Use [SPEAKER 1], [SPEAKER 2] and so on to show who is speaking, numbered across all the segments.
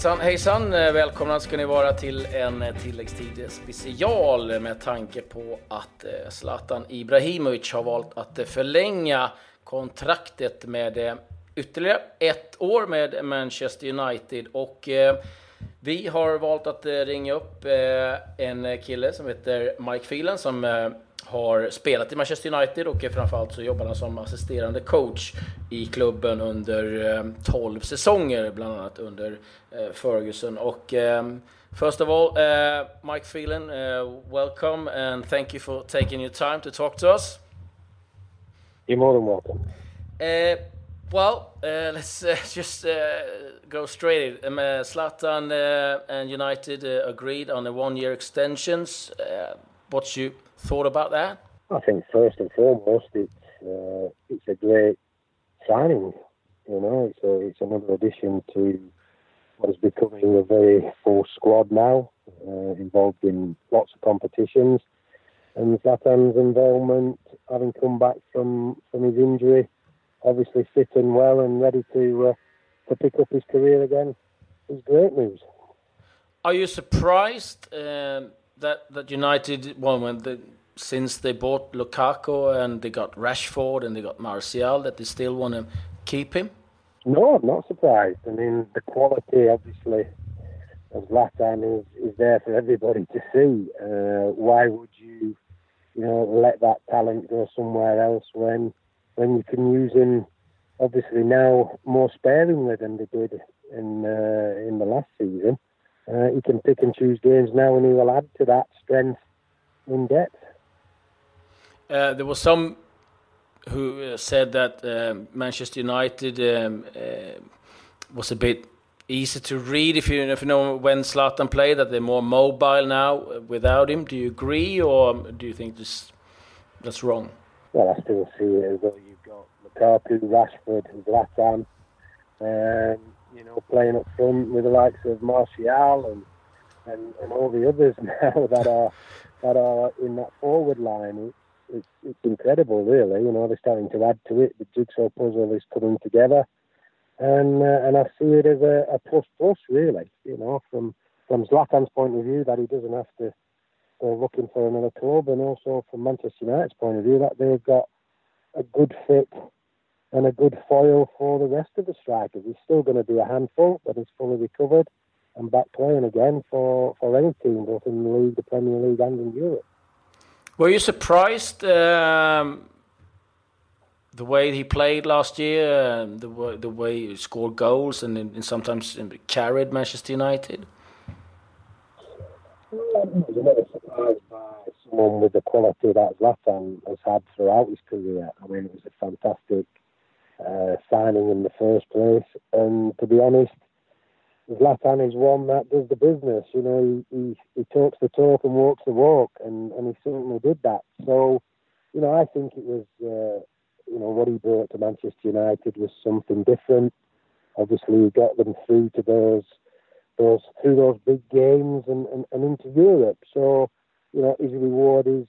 [SPEAKER 1] Hejsan hejsan! Eh, välkomna ska ni vara till en eh, tilläggstid special med tanke på att eh, Zlatan Ibrahimovic har valt att förlänga kontraktet med ytterligare ett år med Manchester United. Och vi har valt att ringa upp en kille som heter Mike Phelan som har spelat i Manchester United och framförallt så jobbar han som assisterande coach i klubben under 12 eh, säsonger, bland annat under eh, Ferguson. Och um, first of all, uh, Mike Phelan, uh, welcome and thank you for taking your time to talk to us.
[SPEAKER 2] You're more than welcome.
[SPEAKER 1] Uh, well, let's just go straight. Um, uh, Zlatan and United agreed on a one-year extensions. What's your thought about that?
[SPEAKER 2] I think first and foremost, it's uh, it's a great signing. You know, it's a, it's another addition to what is becoming a very full squad now, uh, involved in lots of competitions. And Zlatan's involvement, having come back from, from his injury, obviously fit and well and ready to uh, to pick up his career again, is great news.
[SPEAKER 1] Are you surprised um, that that United, well, since they bought Lukaku and they got Rashford and they got Martial, that they still want to keep him?
[SPEAKER 2] No, I'm not surprised. I mean, the quality, obviously, of Zlatan is, is there for everybody to see. Uh, why would you, you know, let that talent go somewhere else when when you can use him, obviously now more sparingly than they did in uh, in the last season? Uh, he can pick and choose games now, and he will add to that strength in depth.
[SPEAKER 1] Uh, there was some who uh, said that um, Manchester United um, uh, was a bit easy to read. If you if you know when Zlatan played, that they're more mobile now without him. Do you agree, or do you think this that's wrong?
[SPEAKER 2] Well, I still see it as though you've got Lukaku, Rashford, Zlatan. Um, you know, playing up front with the likes of Martial and and, and all the others now that are that are in that forward line. It's, it's, incredible, really. You know, they're starting to add to it. The jigsaw puzzle is coming together, and uh, and I see it as a, a plus plus, really. You know, from from Zlatan's point of view, that he doesn't have to go looking for another club, and also from Manchester United's point of view, that they've got a good fit and a good foil for the rest of the strikers. He's still going to be a handful, but he's fully recovered and back playing again for, for any team, both in the league, the Premier League, and in Europe.
[SPEAKER 1] Were you surprised um, the way he played last year, the way, the way he scored goals and, and sometimes carried Manchester United?
[SPEAKER 2] I was never surprised by someone with the quality that Zlatan has had throughout his career. I mean, it was a fantastic uh, signing in the first place. And to be honest, Zlatan is one that does the business. You know, he, he, he talks the talk and walks the walk, and, and he certainly did that. So, you know, I think it was, uh, you know, what he brought to Manchester United was something different. Obviously, he got them through to those, those through those big games and, and, and into Europe. So, you know, his reward is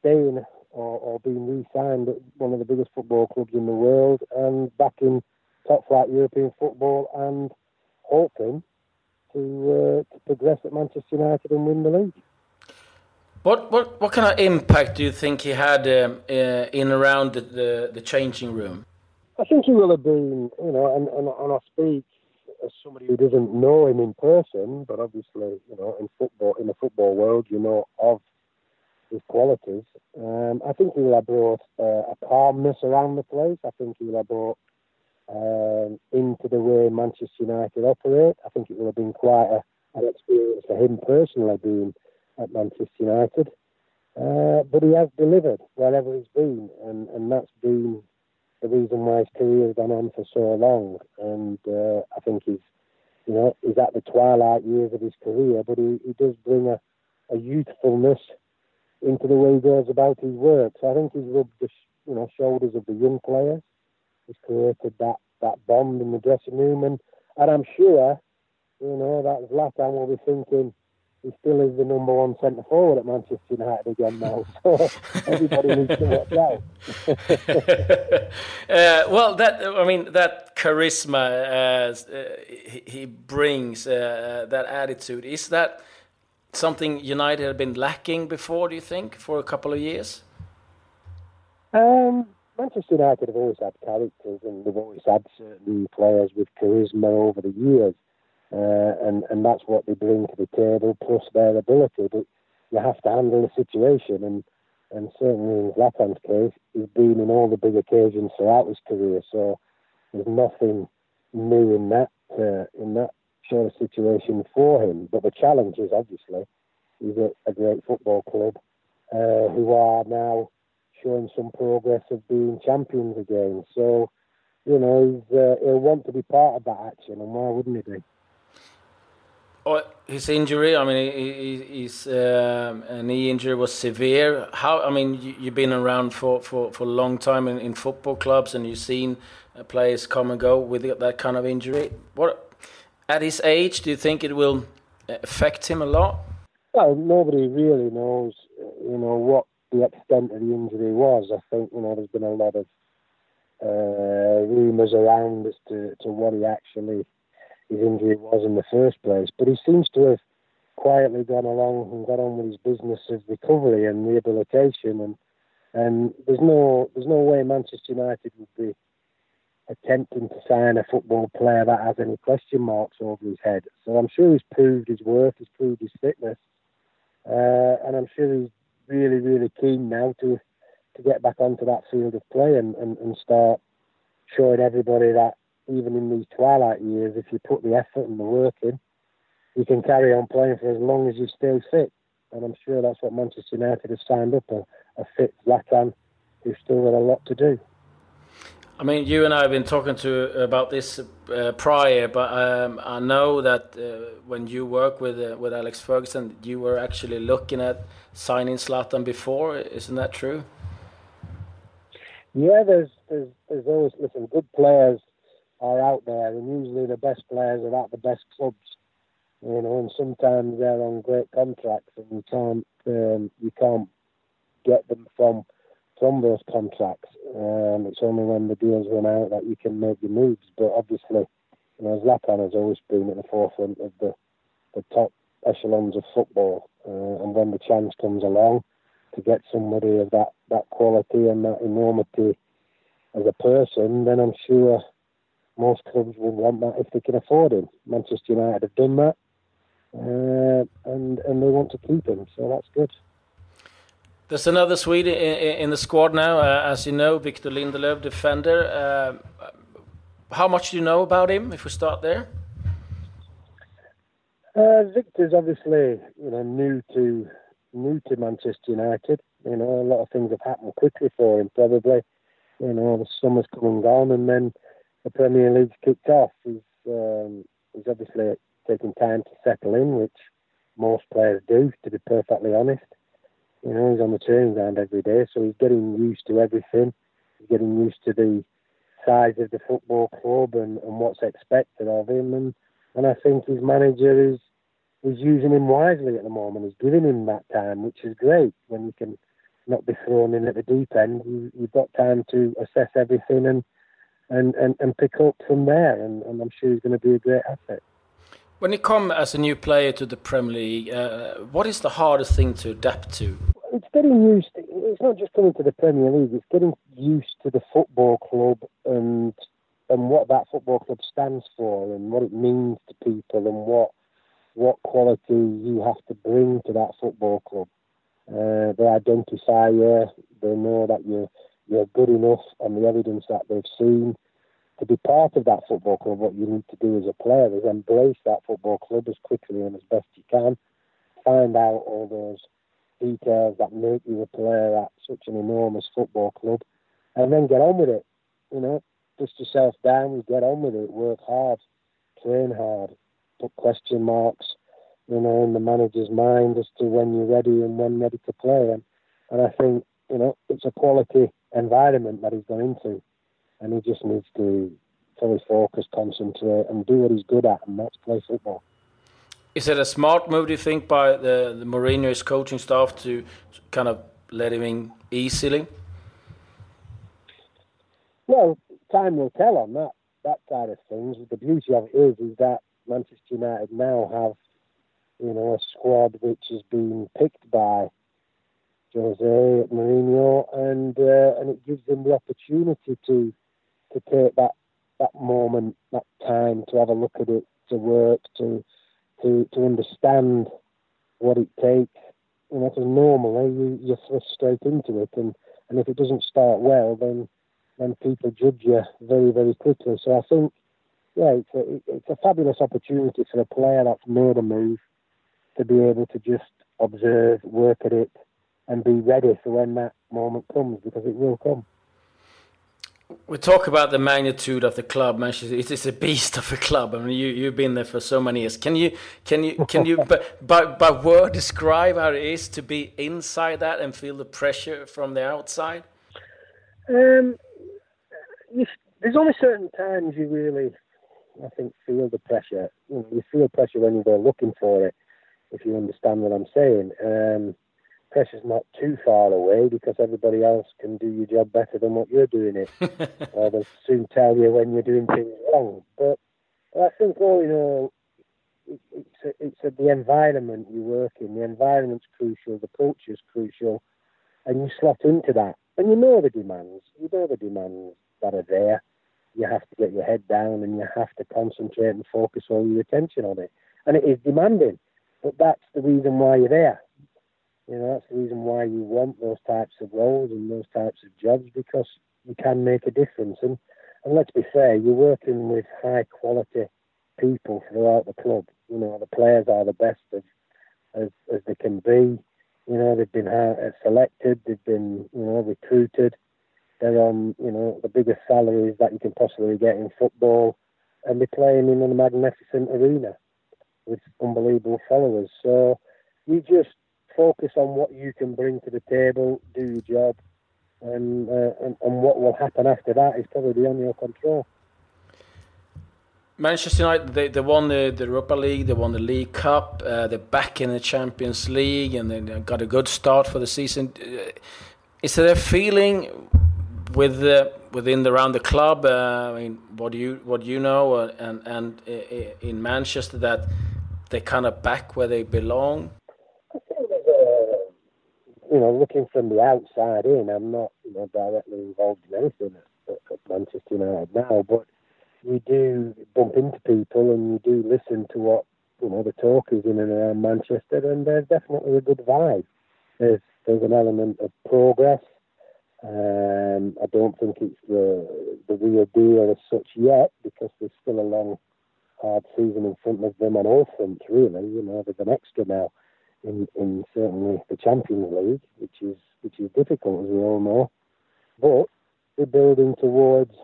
[SPEAKER 2] staying or, or being re-signed at one of the biggest football clubs in the world and back in top flight European football and hoping to, uh, to progress at Manchester United and win the league.
[SPEAKER 1] What what what kind of impact do you think he had um, uh, in around the, the, the changing room?
[SPEAKER 2] I think he will have been, you know, and, and, and I speak as somebody who doesn't know him in person, but obviously, you know, in football in the football world, you know of his qualities. Um, I think he will have brought uh, a calmness around the place. I think he will have brought um, into the way Manchester United operate. I think it will have been quite a, an experience for him personally being at Manchester United. Uh, but he has delivered wherever he's been, and, and that's been the reason why his career has gone on for so long. And uh, I think he's, you know, he's at the twilight years of his career, but he, he does bring a, a youthfulness into the way he goes about his work. So I think he's rubbed the you know shoulders of the young players. He's created that that bond in the dressing room, and and I'm sure you know that Zlatan will be thinking, he still is the number one centre forward at Manchester United again now. So everybody needs to watch out.
[SPEAKER 1] uh, well, that I mean that charisma uh, he, he, brings, uh, that attitude is that something United had been lacking before? Do you think for a couple of years?
[SPEAKER 2] Um, Manchester United have always had characters, and they've always had certain players with charisma over the years. Uh, and and that's what they bring to the table plus their ability. But you have to handle the situation, and and certainly in Zlatan's case, he's been in all the big occasions throughout his career. So there's nothing new in that uh, in that sort of situation for him. But the challenge is obviously he's at a great football club uh, who are now showing some progress of being champions again. So you know he's, uh, he'll want to be part of that action, and why wouldn't he be?
[SPEAKER 1] Oh, his injury, I mean, his um, knee injury was severe. How, I mean, you, have been around for, for, for a long time in, in football clubs and you've seen players come and go with that kind of injury. What, at his age, do you think it will affect him a lot?
[SPEAKER 2] Well, nobody really knows, you know, what the extent of the injury was. I think, you know, there's been a lot of uh, rumours around as to, to what he actually his injury was in the first place. But he seems to have quietly gone along and got on with his business of recovery and rehabilitation. And and there's no there's no way Manchester United would be attempting to sign a football player that has any question marks over his head. So I'm sure he's proved his worth, he's proved his fitness, uh, and I'm sure he's really really keen now to to get back onto that field of play and, and, and start showing everybody that even in these twilight years, if you put the effort and the work in, you can carry on playing for as long as you stay fit. And I'm sure that's what Manchester United have signed up a, a fit Zlatan who's still got a lot to do.
[SPEAKER 1] I mean, you and I have been talking to about this uh, prior, but um, I know that uh, when you work with uh, with Alex Ferguson, you were actually looking at signing Zlatan before. Isn't that true?
[SPEAKER 2] Yeah, there's there's, there's always listen good players are out there, and usually the best players are at the best clubs. You know, and sometimes they're on great contracts, and you can't um, you can't get them from from those contracts. Um, it's only when the deals run out that you can make the moves. But obviously, you know, Zlatan has always been at the forefront of the the top echelons of football, uh, and when the chance comes along to get somebody of that that quality and that enormity as a person, then I'm sure most clubs will want that if they can afford him. Manchester United have done that, uh, and and they want to keep him, so that's good.
[SPEAKER 1] There's another Swede in, the squad now, uh, as you know, Victor Lindelöf, defender. Uh, how much do you know about him? If we start there.
[SPEAKER 2] Uh, Victor's obviously, you know, new to new to Manchester United. You know, a lot of things have happened quickly for him. Probably, you know, the summer's come and gone, and then the Premier League's kicked off. He's, um, he's obviously taking time to settle in, which most players do, to be perfectly honest. You know, he's on the training ground every day, so he's getting used to everything. He's getting used to the size of the football club and, and what's expected of him. And, and I think his manager is is using him wisely at the moment. He's giving him that time, which is great when you can not be thrown in at the deep end. You, you've got time to assess everything and and, and, and pick up from there. And, and I'm sure he's going to be a great asset.
[SPEAKER 1] When you come as a new player to the Premier League, uh, what is the hardest thing to adapt to?
[SPEAKER 2] Getting used. To, it's not just coming to the Premier League. It's getting used to the football club and and what that football club stands for and what it means to people and what what quality you have to bring to that football club. Uh, they identify you. They know that you're you're good enough on the evidence that they've seen to be part of that football club. What you need to do as a player is embrace that football club as quickly and as best you can. Find out all those details that make you a player at such an enormous football club, and then get on with it. You know, dust yourself down, get on with it, work hard, train hard, put question marks, you know, in the manager's mind as to when you're ready and when ready to play. And, and I think, you know, it's a quality environment that he's gone into, and he just needs to fully focus, concentrate, and do what he's good at, and that's play football.
[SPEAKER 1] Is it a smart move, do you think, by the, the Mourinho's coaching staff to kind of let him in easily?
[SPEAKER 2] Well, time will tell on that that side of things. The beauty of it is, is that Manchester United now have, you know, a squad which has been picked by Jose Mourinho, and uh, and it gives them the opportunity to to take that that moment, that time to have a look at it, to work, to to to understand what it takes. You know, because normally you you thrust straight into it, and and if it doesn't start well, then then people judge you very very quickly. So I think, yeah, it's a it's a fabulous opportunity for a player that's made a move to be able to just observe, work at it, and be ready for when that moment comes because it will come
[SPEAKER 1] we talk about the magnitude of the club, Manchester. It is a beast of a club. I mean, you you've been there for so many years. Can you can you can you by by word describe how it is to be inside that and feel the pressure from the outside?
[SPEAKER 2] Um, there's only certain times you really, I think, feel the pressure. You, know, you feel pressure when you go looking for it. If you understand what I'm saying. Um, pressure's not too far away because everybody else can do your job better than what you're doing it. uh, they'll soon tell you when you're doing things wrong. But I think all in all, it, it's, a, it's a, the environment you work in. The environment's crucial. The culture's crucial, and you slot into that. And you know the demands. You know the demands that are there. You have to get your head down, and you have to concentrate and focus all your attention on it. And it is demanding, but that's the reason why you're there you know, that's the reason why you want those types of roles and those types of jobs because you can make a difference. And, and let's be fair, you're working with high quality people throughout the club. You know, the players are the best as, as, as they can be. You know, they've been uh, selected, they've been, you know, recruited. They're on, you know, the biggest salaries that you can possibly get in football. And they're playing in a magnificent arena with unbelievable followers. So you just focus on what you can bring to the table, do your job, and, uh, and, and what will happen after that is probably beyond your control.
[SPEAKER 1] Manchester United, they, they won the, the Europa League, they won the League Cup, uh, they're back in the Champions League, and they got a good start for the season. Uh, is there a feeling with the, within the around the club? Uh, I mean, what do you what do you know, uh, and and uh, in Manchester that they're kind of back where they belong?
[SPEAKER 2] You know, looking from the outside in, I'm not, you know, directly involved in anything at, at Manchester United now, but you do bump into people and you do listen to what, you know, the talk is in and around Manchester, and there's definitely a good vibe. There's, there's an element of progress. Um, I don't think it's the the real deal as such yet because there's still a long, hard season in front of them on all fronts. Really, you know, there's an extra now in, in certainly the Champions League, which is which is difficult as we all know. But they're building towards,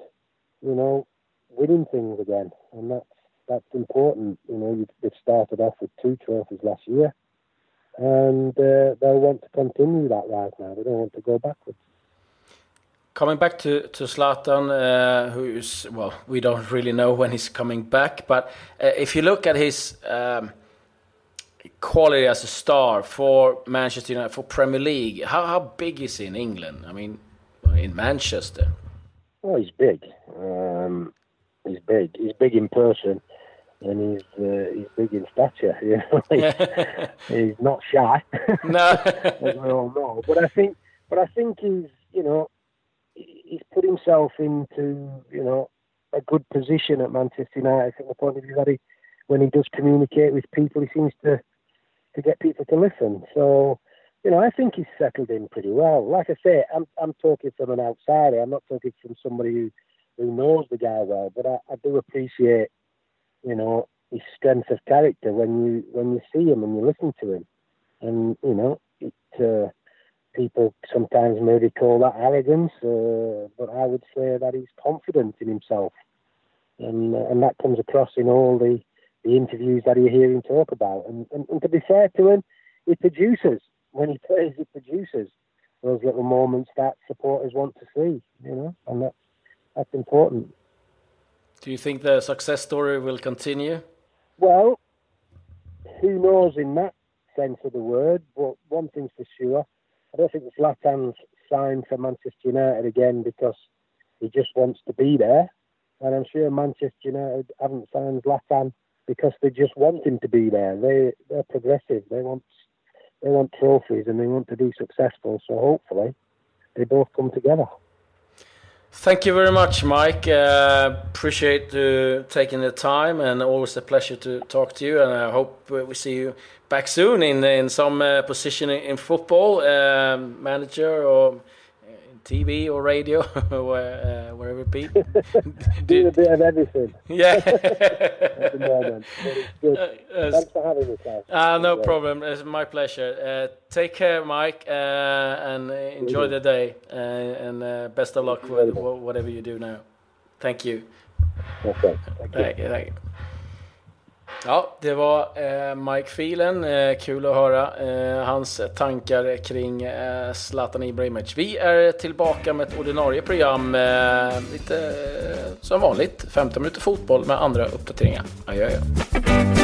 [SPEAKER 2] you know, winning things again, and that's that's important. You know, they've started off with two trophies last year, and uh, they'll want to continue that right now. They don't want to go backwards.
[SPEAKER 1] Coming back to to Zlatan, uh, who's well, we don't really know when he's coming back, but uh, if you look at his um, quality as a star for Manchester United for Premier League. How how big is he in England? I mean, in Manchester.
[SPEAKER 2] Oh, he's big. Um, he's big. He's big in person, and he's uh, he's big in stature. You know, he's, he's not shy.
[SPEAKER 1] No,
[SPEAKER 2] as we all know. But I think, but I think he's you know he's put himself into you know a good position at Manchester United from the point of view that he, when he does communicate with people, he seems to to get people to listen. So, you know, I think he's settled in pretty well. Like I say, I'm I'm talking from an outsider. I'm not talking from somebody who who knows the guy well, but I, I do appreciate, you know, his strength of character when you when you see him and you listen to him, and you know, it, uh, people sometimes maybe call that arrogance, uh, but I would say that he's confident in himself, and uh, and that comes across in all the the interviews that you hear him talk about. And, and, and to be fair to him, he produces when he plays. He produces those little moments that supporters want to see. You know, and that's that's important.
[SPEAKER 1] Do you think the success story will continue?
[SPEAKER 2] Well, who knows in that sense of the word, but one thing's for sure, I don't think Zlatan's signed for Manchester United again because he just wants to be there. And I'm sure Manchester United haven't signed Zlatan because they just want him to be there. They they're progressive. They want they want trophies and they want to be successful. So hopefully they both come together.
[SPEAKER 1] Thank you very much, Mike. Uh, appreciate uh, taking the time, and always a pleasure to talk to you. And I hope we see you back soon in in some uh, position in football, um, manager or TV or radio, or uh, wherever it be.
[SPEAKER 2] Do a bit of everything.
[SPEAKER 1] Yeah.
[SPEAKER 2] At the moment. good. Uh, Thanks for having me.
[SPEAKER 1] Uh, no problem. It's my pleasure. Uh, take care, Mike, uh, and enjoy the day. Uh, and uh, best of luck with whatever you do now. Thank you.
[SPEAKER 2] Okay.
[SPEAKER 1] Thank you. Thank you. Ja, det var eh, Mike Phelan. Eh, kul att höra eh, hans tankar kring eh, Zlatan Ibrahimovic. Vi är tillbaka med ett ordinarie program, eh, lite eh, som vanligt, 15 minuter fotboll med andra uppdateringar. Adjö, adjö.